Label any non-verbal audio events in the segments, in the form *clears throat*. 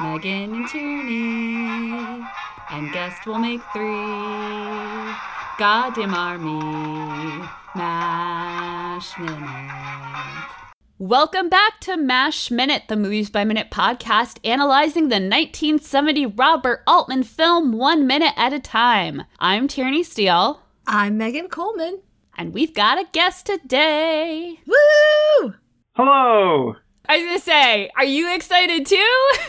Megan and Tierney, and guest will make three. Goddamn army, Mash Minute. Welcome back to MASH Minute, the Movies by Minute podcast analyzing the 1970 Robert Altman film one minute at a time. I'm Tierney Steele. I'm Megan Coleman. And we've got a guest today. Woo! Hello! I was gonna say, are you excited too? *laughs*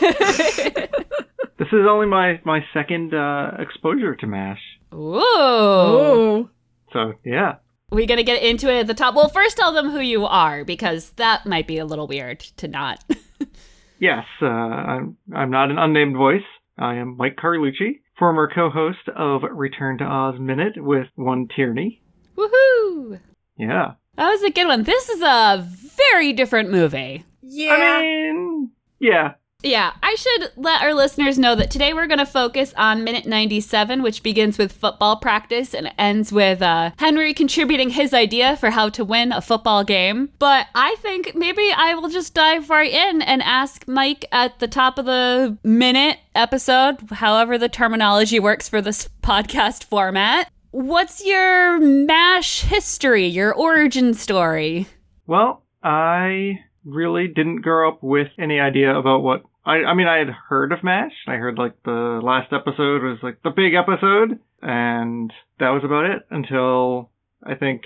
this is only my, my second uh, exposure to MASH. Ooh. Ooh. So, yeah. We gonna get into it at the top. Well, first tell them who you are because that might be a little weird to not. *laughs* yes, uh, I'm I'm not an unnamed voice. I am Mike Carlucci, former co-host of Return to Oz Minute with One Tierney. Woohoo! Yeah, that was a good one. This is a very different movie. Yeah. I mean, yeah. Yeah, I should let our listeners know that today we're going to focus on minute 97, which begins with football practice and ends with uh, Henry contributing his idea for how to win a football game. But I think maybe I will just dive right in and ask Mike at the top of the minute episode, however the terminology works for this podcast format. What's your MASH history, your origin story? Well, I really didn't grow up with any idea about what I, I mean, I had heard of MASH. I heard like the last episode was like the big episode, and that was about it until I think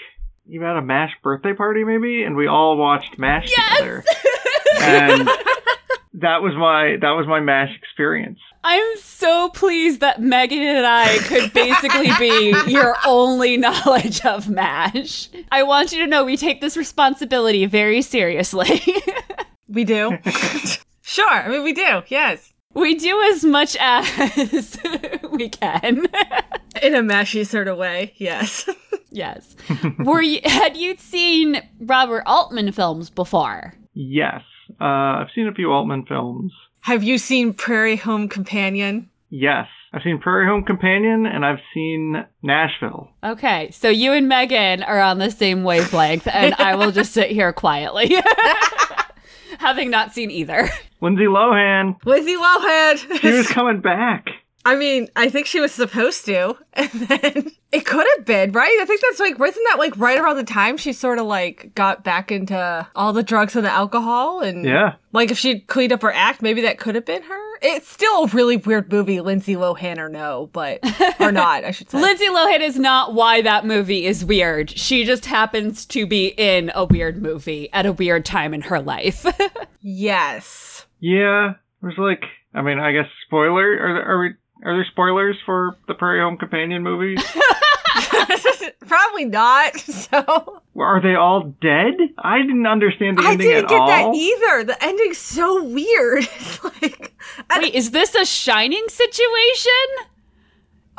you had a MASH birthday party maybe, and we all watched MASH yes! together. and that was my that was my MASH experience. I'm so pleased that Megan and I could basically be *laughs* your only knowledge of MASH. I want you to know we take this responsibility very seriously. *laughs* we do. *laughs* Sure. I mean, we do. Yes. We do as much as we can. In a mashy sort of way. Yes. yes. Were you had you seen Robert Altman films before? Yes. Uh, I've seen a few Altman films. Have you seen Prairie Home Companion? Yes. I've seen Prairie Home Companion and I've seen Nashville. Okay, so you and Megan are on the same wavelength, and I will just sit here quietly *laughs* having not seen either. Lindsay Lohan. Lindsay Lohan. she was coming back. I mean, I think she was supposed to, *laughs* and then it could have been right. I think that's like, wasn't that like right around the time she sort of like got back into all the drugs and the alcohol, and yeah, like if she'd cleaned up her act, maybe that could have been her. It's still a really weird movie, Lindsay Lohan or no, but *laughs* or not, I should say. Lindsay Lohan is not why that movie is weird. She just happens to be in a weird movie at a weird time in her life. *laughs* yes. Yeah, there's like, I mean, I guess spoiler. Are, are we? Are there spoilers for the Prairie Home Companion movies? *laughs* Probably not. *laughs* So are they all dead? I didn't understand the I ending didn't at all. I didn't get that either. The ending's so weird. *laughs* It's like, wait, is this a Shining situation?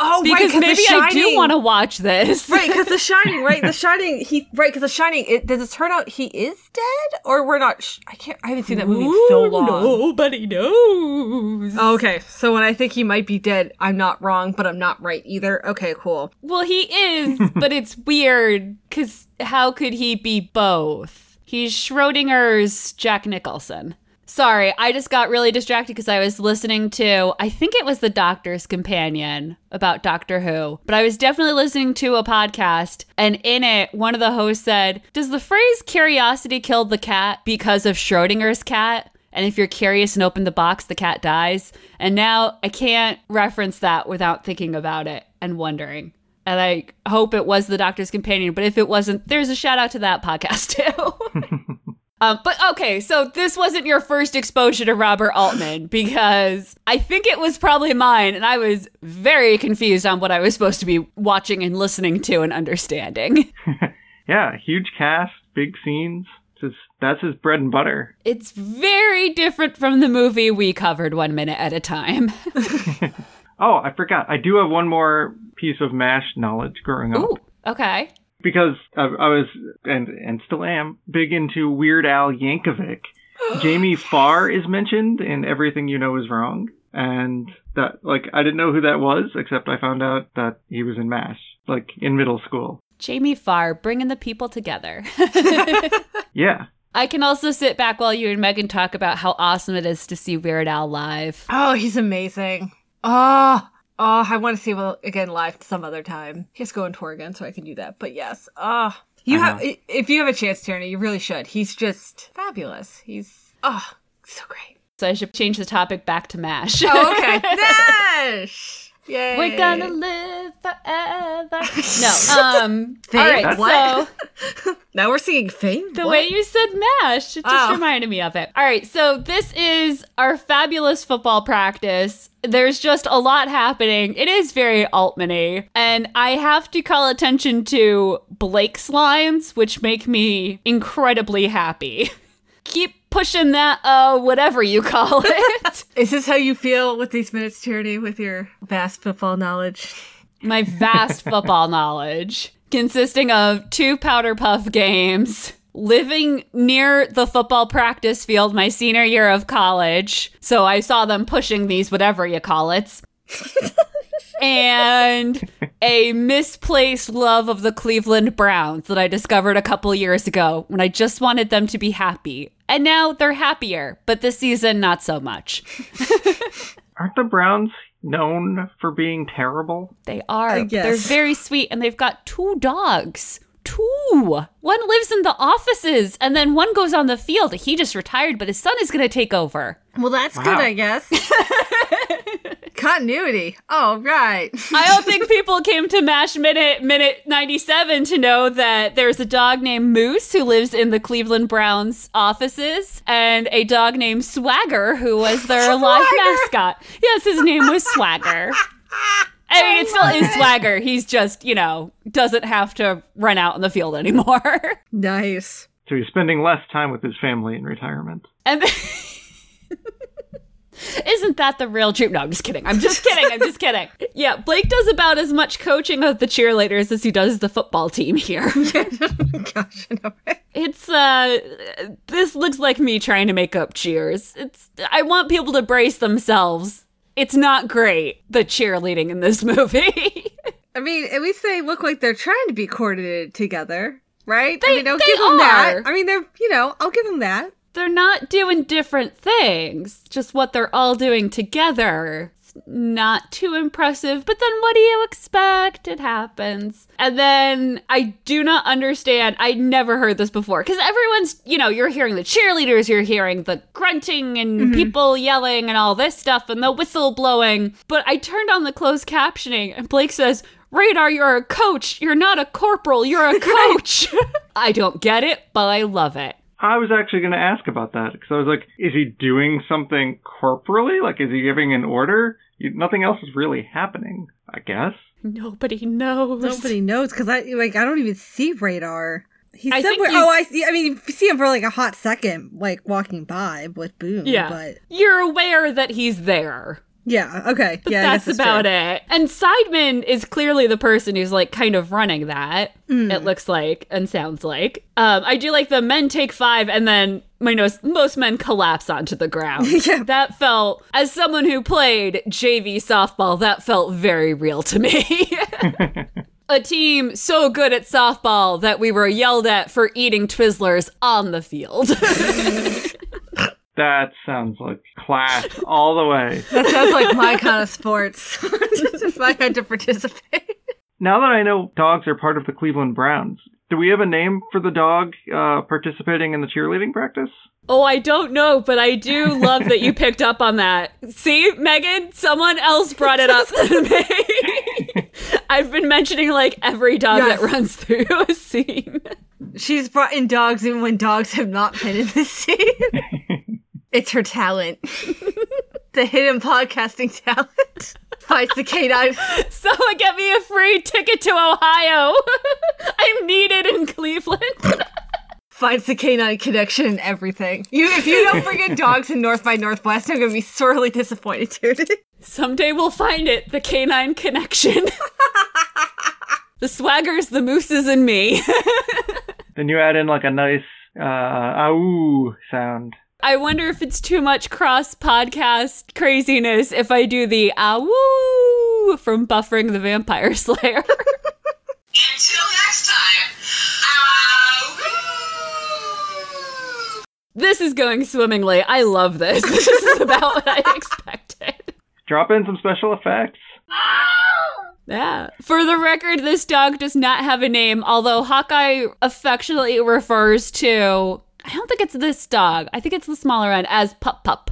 Oh, because right, maybe I do want to watch this. right, because The *laughs* Shining, right? The Shining, he right because The Shining. It, does it turn out he is dead, or we're not? Sh- I can't. I haven't seen that movie in so long. Nobody knows. okay, so when I think he might be dead, I'm not wrong, but I'm not right either. Okay, cool. Well, he is, *laughs* but it's weird because how could he be both? He's Schrodinger's Jack Nicholson. Sorry, I just got really distracted because I was listening to, I think it was The Doctor's Companion about Doctor Who, but I was definitely listening to a podcast, and in it, one of the hosts said, Does the phrase curiosity kill the cat because of Schrodinger's cat? And if you're curious and open the box, the cat dies. And now I can't reference that without thinking about it and wondering. And I hope it was The Doctor's Companion, but if it wasn't, there's a shout out to that podcast too. *laughs* Um, but okay, so this wasn't your first exposure to Robert Altman *laughs* because I think it was probably mine, and I was very confused on what I was supposed to be watching and listening to and understanding. *laughs* yeah, huge cast, big scenes, his, that's his bread and butter. It's very different from the movie we covered one minute at a time. *laughs* Oh, I forgot. I do have one more piece of MASH knowledge growing up. Ooh, okay. Because I, I was, and, and still am, big into Weird Al Yankovic. *gasps* Jamie Farr is mentioned in Everything You Know Is Wrong. And that, like, I didn't know who that was, except I found out that he was in MASH, like, in middle school. Jamie Farr bringing the people together. *laughs* *laughs* Yeah. I can also sit back while you and Megan talk about how awesome it is to see Weird Al live. Oh, he's amazing. Oh, oh, I want to see him again live some other time. He's going to tour again, so I can do that. But yes, oh, you I have if you have a chance, Tierney, you really should. He's just fabulous. He's oh, so great. So I should change the topic back to MASH. Oh, okay, *laughs* Nash. Yay. We're gonna live forever. *laughs* No, um, *laughs* all right. What? So *laughs* now we're singing fame. the What? way you said MASH, it just Oh. reminded me of it. All right, so this is our fabulous football practice. There's just a lot happening. It is very Altman-y, and I have to call attention to Blake's lines, which make me incredibly happy. Keep pushing that, uh, whatever you call *laughs* it. *laughs* Is this how you feel with these minutes, Tierney, with your vast football knowledge? my vast football knowledge, consisting of two powder puff games, living near the football practice field my senior year of college. So I saw them pushing these, whatever you call it. *laughs* and a misplaced love of the Cleveland Browns that I discovered a couple years ago when I just wanted them to be happy. And now they're happier, but this season, not so much. *laughs* Aren't the Browns known for being terrible? They are. I They're very sweet, and they've got two dogs. Two. One lives in the offices, and then one goes on the field. He just retired, but his son is going to take over. Well, that's Wow. good, I guess. *laughs* Continuity. Oh, right. I don't think *laughs* people came to MASH minute minute 97 to know that there's a dog named Moose who lives in the Cleveland Browns offices and a dog named Swagger who was their *laughs* live mascot. Yes, his name was Swagger. I mean, it still is Swagger. He's just, you know, doesn't have to run out in the field anymore. *laughs* Nice. So he's spending less time with his family in retirement. And *laughs* isn't that the real truth? No, I'm just kidding. I'm just kidding. I'm just kidding. *laughs* Yeah, Blake does about as much coaching of the cheerleaders as he does the football team here. Gosh, I know, right? It's uh this looks like me trying to make up cheers. It's I want people to brace themselves. It's not great the cheerleading in this *laughs* movie. I mean, at least they look like they're trying to be coordinated together, right? I They- mean, I'll give them that. I mean, they're, you know, I'll give them that. they're not doing different things, just what they're all doing together. It's not too impressive, but then what do you expect? It happens. And then I do not understand. I never heard this before because everyone's, you know, you're hearing the cheerleaders, you're hearing the grunting and mm-hmm. people yelling and all this stuff and the whistle blowing. But I turned on the closed captioning and Blake says, Radar, you're a coach. You're not a corporal. You're a *laughs* coach. *laughs* I don't get it, but I love it. I was actually going to ask about that because I was like, is he doing something corporally? Like, is he giving an order? You, nothing else is really happening, I guess. Nobody knows. Nobody knows because I like I don't even see radar. He's I think somewhere. you- Oh, I see. I mean, you see him for like a hot second, like walking by with Boom. Yeah. but You're aware that he's there. yeah, okay, But yeah, that's about it. And Sideman is clearly the person who's like kind of running that. It looks like and sounds like. Um, I do like the men take five and then my nose most men collapse onto the ground. *laughs* Yeah. That felt as someone who played JV softball, that felt very real to me. *laughs* *laughs* A team so good at softball that we were yelled at for eating Twizzlers on the field. That sounds like class all the way. That sounds like my kind of sports. if I had to participate. Now that I know dogs are part of the Cleveland Browns, do we have a name for the dog uh, participating in the cheerleading practice? Oh, I don't know, but I do love that you picked up on that. See, Megan, someone else brought it up to *laughs* me. *laughs* I've been mentioning like every dog Yes. that runs through a scene. She's brought in dogs even when dogs have not been in the scene. *laughs* it's her talent. the hidden podcasting talent. Fights the canine. Someone get me a free ticket to Ohio. *laughs* I'm needed in Cleveland. *laughs* finds the canine connection and everything. You, if you don't bring in dogs in North by Northwest, I'm gonna be sorely disappointed, dude. Someday we'll find it, the canine connection. *laughs* the swaggers, the mooses, and me. Then you add in like a nice uh ow sound. I wonder if it's too much cross podcast craziness if I do the ah from Buffering the Vampire Slayer. Until next time. Woo! this is going swimmingly. I love this. *laughs* This is about what I expected. Drop in some special effects. Oh! Yeah. For the record, this dog does not have a name, although Hawkeye affectionately refers to. I don't think it's this dog. I think it's the smaller one as Pup Pup.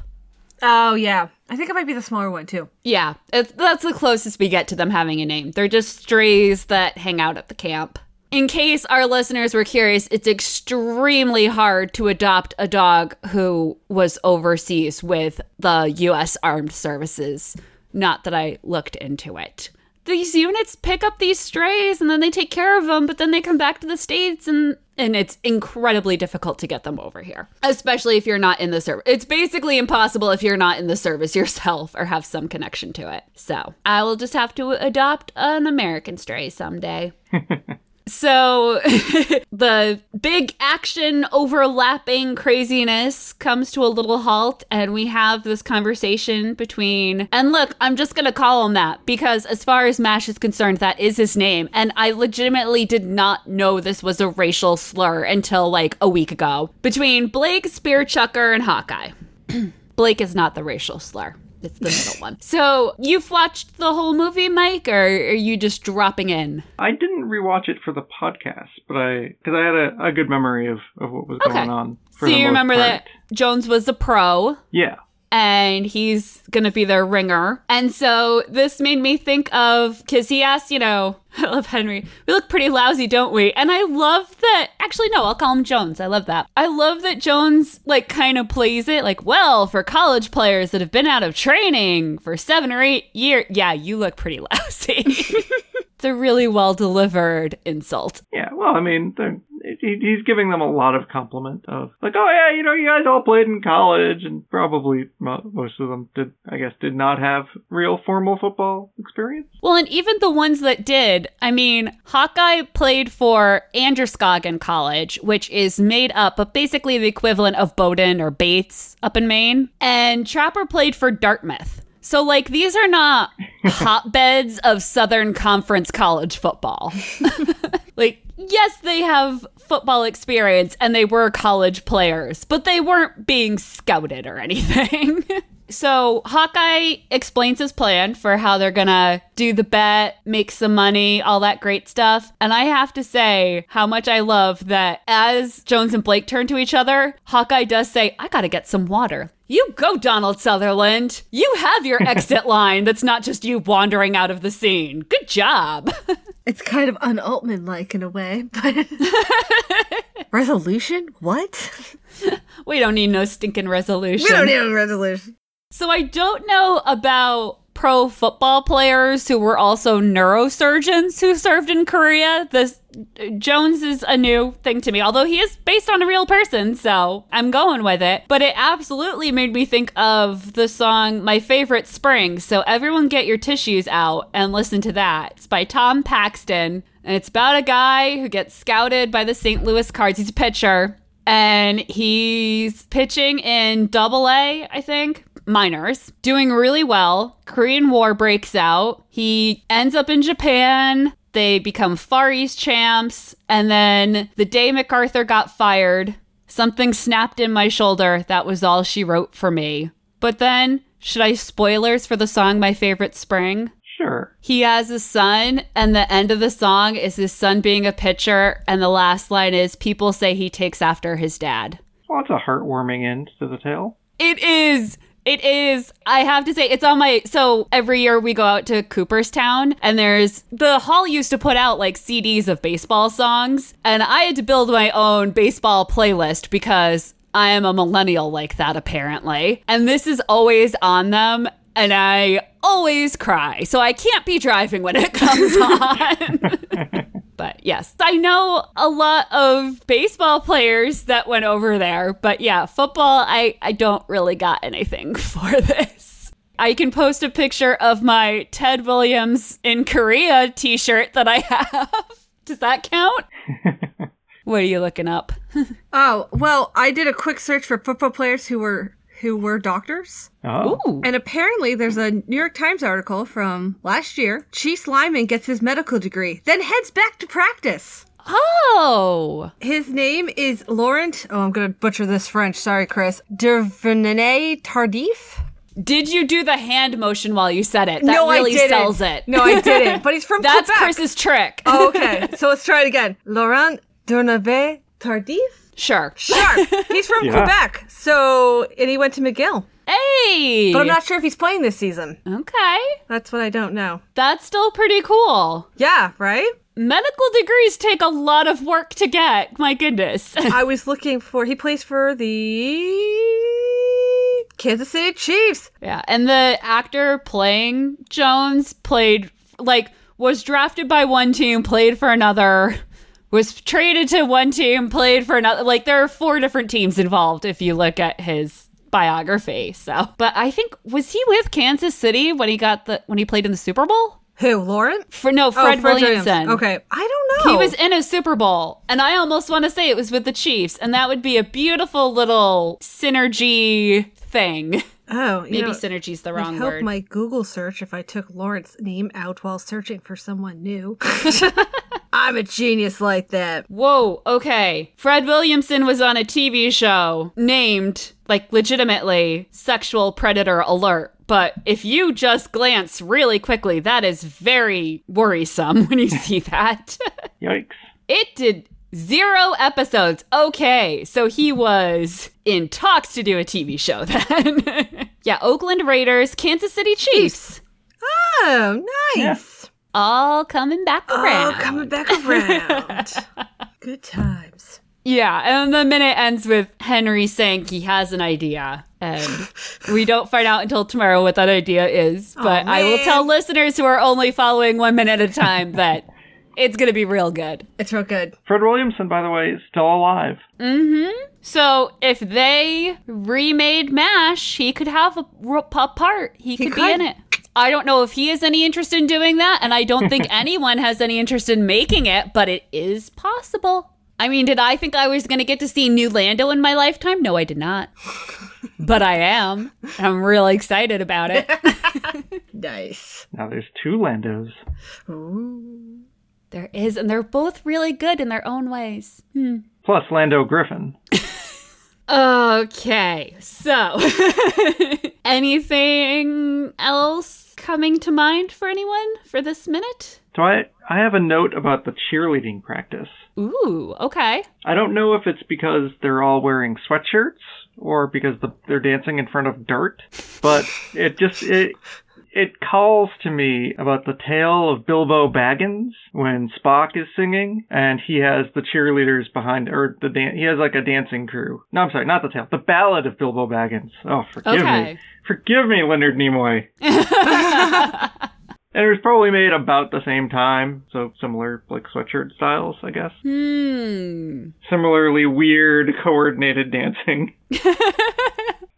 Oh yeah, I think it might be the smaller one too. Yeah, that's the closest we get to them having a name. They're just strays that hang out at the camp. In case our listeners were curious, it's extremely hard to adopt a dog who was overseas with the U.S. Armed Services. Not that I looked into it. These units pick up these strays and then they take care of them, but then they come back to the States and and it's incredibly difficult to get them over here, especially if you're not in the service. It's basically impossible if you're not in the service *laughs* yourself or have some connection to it. So I will just have to adopt an American stray someday. *laughs* So *laughs* the big action overlapping craziness comes to a little halt, and we have this conversation between. And look, I'm just gonna call him that because, as far as Mash is concerned, that is his name. And I legitimately did not know this was a racial slur until like a week ago. Between Blake, Spear Chucker, and Hawkeye. *clears throat* Blake is not the racial slur. It's the middle one. *laughs* So you've watched the whole movie, Mike, or are you just dropping in? I didn't rewatch it for the podcast, but I because I had a, a good memory of, of what was Okay. going on. For so the you most remember part. that Jones was a pro Yeah. And he's gonna be their ringer. And so this made me think of because he asked, you know, *laughs* I love Henry. We look pretty lousy, don't we? And I love that. Actually, no, I'll call him Jones. I love that. I love that Jones like kind of plays it like, well, for college players that have been out of training for seven or eight years, yeah, you look pretty *laughs* lousy. *laughs* it's a really well delivered insult. Yeah. Well, I mean, they're- he's giving them a lot of compliment of like, oh yeah, you know, you guys all played in college, and probably most of them did. I guess did not have real formal football experience. Well, and even the ones that did, I mean, Hawkeye played for Androscoggin College, which is made up of basically the equivalent of Bowdoin or Bates up in Maine. And Trapper played for Dartmouth. So, like, these are not *laughs* hotbeds of Southern Conference college football. *laughs* like, yes, they have football experience and they were college players, but they weren't being scouted or anything. *laughs* so, Hawkeye explains his plan for how they're gonna do the bet, make some money, all that great stuff. And I have to say how much I love that as Jones and Blake turn to each other, Hawkeye does say, I gotta get some water. You go, Donald Sutherland. You have your *laughs* exit line that's not just you wandering out of the scene. Good job. *laughs* It's kind of un Altman like in a way, but *laughs* resolution? What? we don't need no stinking resolution. We don't need a resolution. So I don't know about pro football players who were also neurosurgeons who served in Korea. This Jones is a new thing to me, although he is based on a real person, so I'm going with it. But it absolutely made me think of the song My Favorite Spring. So everyone get your tissues out and listen to that. It's by Tom Paxton. And it's about a guy who gets scouted by the St. Louis Cards. He's a pitcher and he's pitching in double A, I think, minors, doing really well. Korean War breaks out. He ends up in Japan. They become Far East champs. And then the day MacArthur got fired, something snapped in my shoulder. That was all she wrote for me. But then, should I spoilers for the song My Favorite Spring? Sure. He has a son, and the end of the song is his son being a pitcher, and the last line is People say he takes after his dad. Well, it's a heartwarming end to the tale. It is. It is. I have to say, it's on my. So every year we go out to Cooperstown, and there's. The hall used to put out like CDs of baseball songs, and I had to build my own baseball playlist because I am a millennial like that, apparently. And this is always on them, and I always cry. So I can't be driving when it comes *laughs* on. *laughs* But yes, I know a lot of baseball players that went over there. But yeah, football, I, I don't really got anything *laughs* for this. I can post a picture of my Ted Williams in Korea t shirt that I *laughs* have. Does that count? *laughs* what are you looking up? Oh, well, I did a quick search for football players who were who were doctors. Oh. Ooh. And apparently there's a New York Times article from last year. Chief Lineman gets his medical degree, then heads back to practice. Oh. His name is Laurent. Oh, I'm gonna butcher this French. Sorry, Chris. Duvernay Tardif. Did you do the hand motion while you said it? That no, really I didn't. sells it. No, I didn't. But he's from *laughs* That's Quebec. Chris's trick. Oh, okay, so let's try it again. Laurent Dernave Tardif. Sure. Sure, he's from *laughs* Yeah. Quebec. So, and he went to McGill. Hey. But I'm not sure if he's playing this season. Okay. That's what I don't know. That's still pretty cool. Yeah, right? Medical degrees take a lot of work to get. My goodness. *laughs* I was looking for, he plays for the Kansas City Chiefs. yeah. And the actor playing Jones played, like, was drafted by one team, played for another, was traded to one team, played for another. Like, there are four different teams involved if you look at his biography. So, but I think, was he with Kansas City when he got the, when he played in the Super Bowl? Who, Laurent? For no, Fred, oh, Fred Williamson. Williams. Okay, I don't know. He was in a Super Bowl, and I almost want to say it was with the Chiefs, and that would be a beautiful little synergy thing. Oh, you Maybe know, synergy's the I'd wrong help word. my Google search if I took Lawrence' name out while searching for someone new. *laughs* I'm a genius like that. Whoa, okay. Fred Williamson was on a TV show named, like, legitimately Sexual Predator Alert. But if you just glance really quickly, that is very worrisome *laughs* when you see that. Yikes. It did zero episodes. Okay, so he was in talks to do a TV show *laughs* then. yeah, Oakland Raiders, Kansas City Chiefs. Oh, nice. All coming back around. Oh, coming back around. *laughs* Good times. Yeah, and the minute ends with Henry saying he has an idea. And we don't find out until tomorrow what that idea is. But I will tell listeners who are only following one minute at a time that it's going to be real good. It's real good. Fred Williamson, by the way, is still alive. Mm-hmm. So if they remade MASH, he could have a part. He, could, be in it. I don't know if he has any interest in doing that, and I don't think *laughs* anyone has any interest in making it, but it is possible. I mean, did I think I was going to get to see New Lando in my lifetime? No, I did not. but I am. I'm really excited about it. *laughs* Nice. Now there's two Landos. There is, and they're both really good in their own ways. Hmm. Plus Lando Griffin. Okay, so *laughs* anything else coming to mind for anyone for this minute? So I, I have a note about the cheerleading practice. Ooh, okay. I don't know if it's because they're all wearing sweatshirts or because the, they're dancing in front of dirt, but it just it it calls to me about the tale of Bilbo Baggins when Spock is singing and he has the cheerleaders behind or the dan- he has like a dancing crew. No, I'm sorry, not the tale. The Ballad of Bilbo Baggins. Oh, forgive Okay. me. Forgive me, Leonard Nimoy. *laughs* And it was probably made about the same time, so similar like sweatshirt styles, I guess. Hmm. Similarly weird coordinated dancing. *laughs*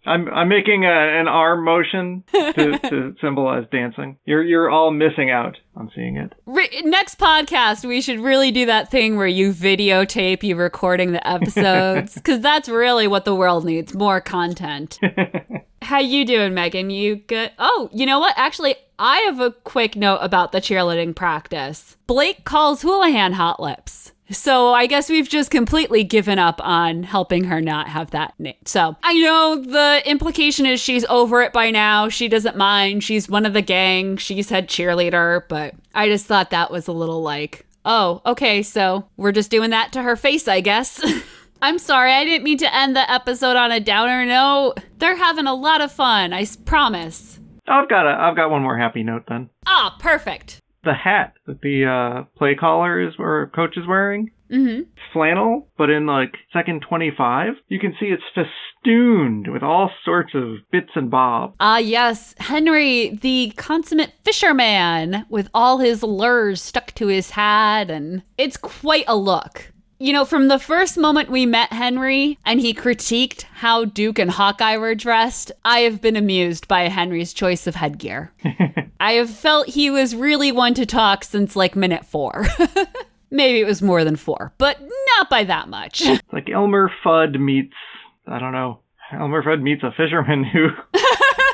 I'm I'm making a, an arm motion to, *laughs* to symbolize dancing. You're you're all missing out on seeing it. Re- next podcast, we should really do that thing where you videotape you recording the episodes, *laughs* because that's really what the world needs: more content. *laughs* How you doing, Megan? You good? Oh, you know what? Actually, I have a quick note about the cheerleading practice. Blake calls Houlihan hot lips. So I guess we've just completely given up on helping her not have that name. So I know the implication is she's over it by now. She doesn't mind. She's one of the gang. She's head cheerleader, but I just thought that was a little like, oh, okay, so we're just doing that to her face, I guess. *laughs* I'm sorry, I didn't mean to end the episode on a downer note. They're having a lot of fun, I promise. I've got a I've got one more happy note then. Ah, perfect. The hat that the uh, play caller is or coach is wearing. Mm-hmm. It's flannel, but in like second 25, you can see it's festooned with all sorts of bits and bobs. Ah, yes, Henry, the consummate fisherman, with all his lures stuck to his hat, and it's quite a look. You know, from the first moment we met Henry and he critiqued how Duke and Hawkeye were dressed, I have been amused by Henry's choice of headgear. *laughs* I have felt he was really one to talk since like minute four. *laughs* Maybe it was more than four, but not by that much. It's like Elmer Fudd meets, I don't know, Elmer Fudd meets a fisherman who *laughs*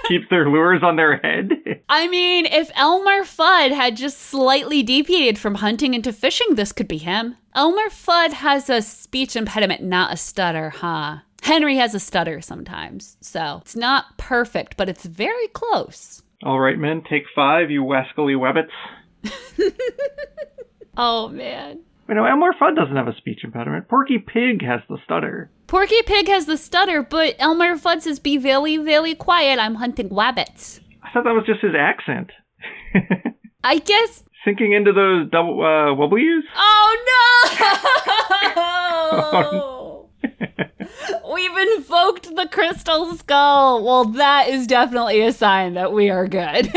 keeps their lures on their head. I mean, if Elmer Fudd had just slightly deviated from hunting into fishing, this could be him. Elmer Fudd has a speech impediment, not a stutter, huh? Henry has a stutter sometimes, so it's not perfect, but it's very close. All right, men, take five, you wascally webbits. *laughs* Oh man. You know, Elmer Fudd doesn't have a speech impediment. Porky Pig has the stutter. Porky Pig has the stutter, but Elmer Fudd says, Be very, very quiet. I'm hunting rabbits. I thought that was just his accent. *laughs* I guess. Sinking into those double uh, W's? Oh no! *laughs* *laughs* We've invoked the crystal skull. Well, that is definitely a sign that we are good.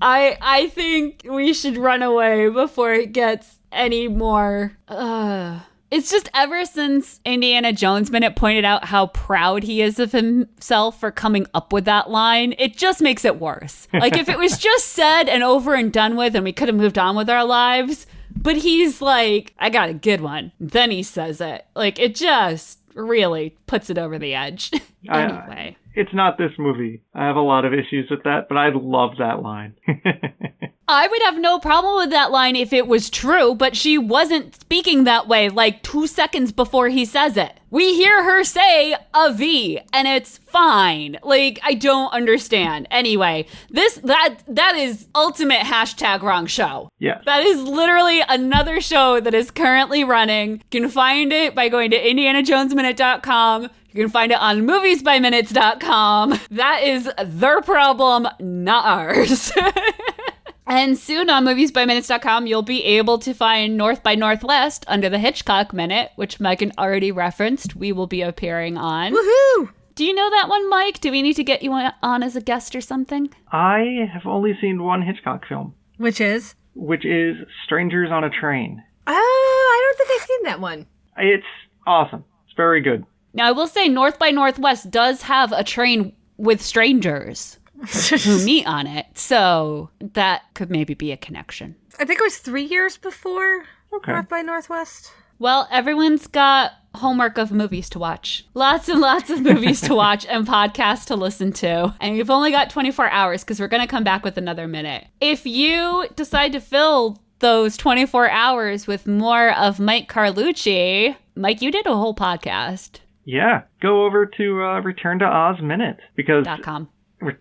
I I think we should run away before it gets any more. Uh, it's just ever since Indiana Jones Minute pointed out how proud he is of himself for coming up with that line, it just makes it worse. Like if it was *laughs* just said and over and done with and we could have moved on with our lives, but he's like, I got a good one. Then he says it. Like it just really puts it over the edge. *laughs* I- anyway. It's not this movie. I have a lot of issues with that, but I love that line. *laughs* I would have no problem with that line if it was true, but she wasn't speaking that way like two seconds before he says it. We hear her say a V, and it's fine. Like, I don't understand. Anyway, this, that, that is ultimate hashtag wrong show. yes. That is literally another show that is currently running. You can find it by going to indianajonesminute.com. You can find it on moviesbyminutes.com. That is their problem, not ours. *laughs* and soon on moviesbyminutes.com, you'll be able to find North by Northwest under the Hitchcock Minute, which Megan already referenced. We will be appearing on. Woohoo! Do you know that one, Mike? Do we need to get you on on as a guest or something? I have only seen one Hitchcock film, Which is? which is Strangers on a Train. Oh, I don't think I've seen that one. It's awesome. It's very good. Now, I will say North by Northwest does have a train with strangers who *laughs* meet on it, so that could maybe be a connection. I think it was three years before Okay. North by Northwest. Well, everyone's got homework of movies to watch. Lots and lots of movies to watch and podcasts to listen to. And you've only got 24 hours because we're going to come back with another minute. If you decide to fill those 24 hours with more of Mike Carlucci, Mike, you did a whole podcast. Yeah, go over to uh, Return to Oz Minute because Dot com.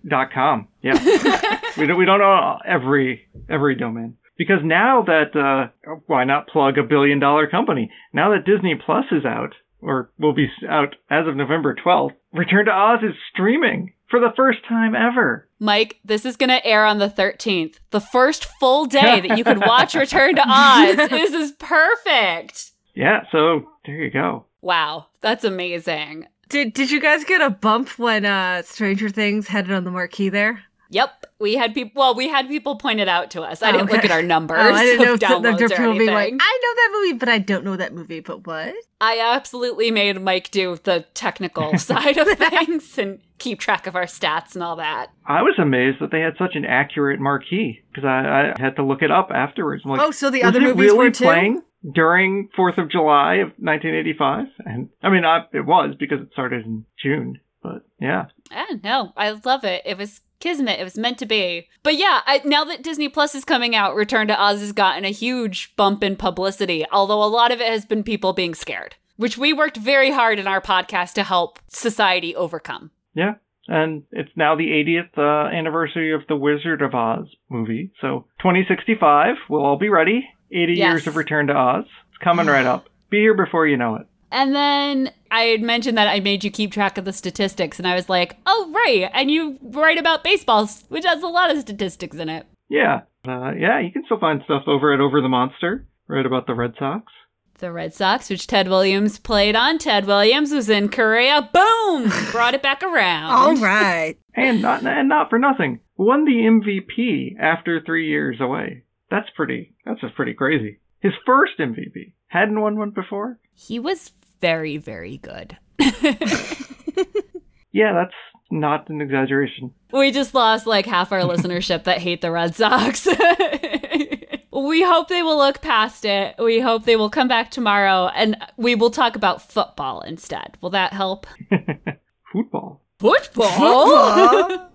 Dot com. Yeah, *laughs* we don't we don't know every every domain because now that uh, why not plug a billion dollar company? Now that Disney Plus is out or will be out as of November twelfth, Return to Oz is streaming for the first time ever. Mike, this is going to air on the 13th. The first full day that you could watch *laughs* Return to Oz. This is perfect. Yeah, so there you go. Wow, that's amazing. Did Did you guys get a bump when uh Stranger Things headed on the marquee there? Yep, we had people. Well, we had people point it out to us. I Oh, didn't look at our numbers Oh, I didn't know of if th- downloads there or people being like. I know that movie, but I don't know that movie. But what? I absolutely made Mike do the technical *laughs* side of things and keep track of our stats and all that. I was amazed that they had such an accurate marquee because I, I had to look it up afterwards. I'm like, Oh, so the other movies really were too? playing during Fourth of July of 1985? And I mean, I, it was because it started in June. But yeah, Yeah, no, I love it. It was kismet. It was meant to be. But yeah, I, now that Disney Plus is coming out, Return to Oz has gotten a huge bump in publicity. Although a lot of it has been people being scared, which we worked very hard in our podcast to help society overcome. yeah. And it's now the 80th uh, anniversary of the Wizard of Oz movie. So 2065, we'll all be ready. 80 Yes. years of Return to Oz. It's coming right up. Be here before you know it. And then I had mentioned that I made you keep track of the statistics, and I was like, oh, right. And you write about baseballs, which has a lot of statistics in it. Yeah. Uh, yeah, you can still find stuff over at Over the Monster, right about the Red Sox. The Red Sox, which Ted Williams played on. Ted Williams was in Korea. Boom! *laughs* Brought it back around. All right. And not and not for nothing, won the MVP after three years away. That's pretty. That's just pretty crazy. His first MVP hadn't won one before. He was very, very good. *laughs* Yeah, that's not an exaggeration. We just lost like half our listenership that hate the Red Sox. *laughs* we hope they will look past it. We hope they will come back tomorrow and we will talk about football instead. Will that help? *laughs* Football. Football?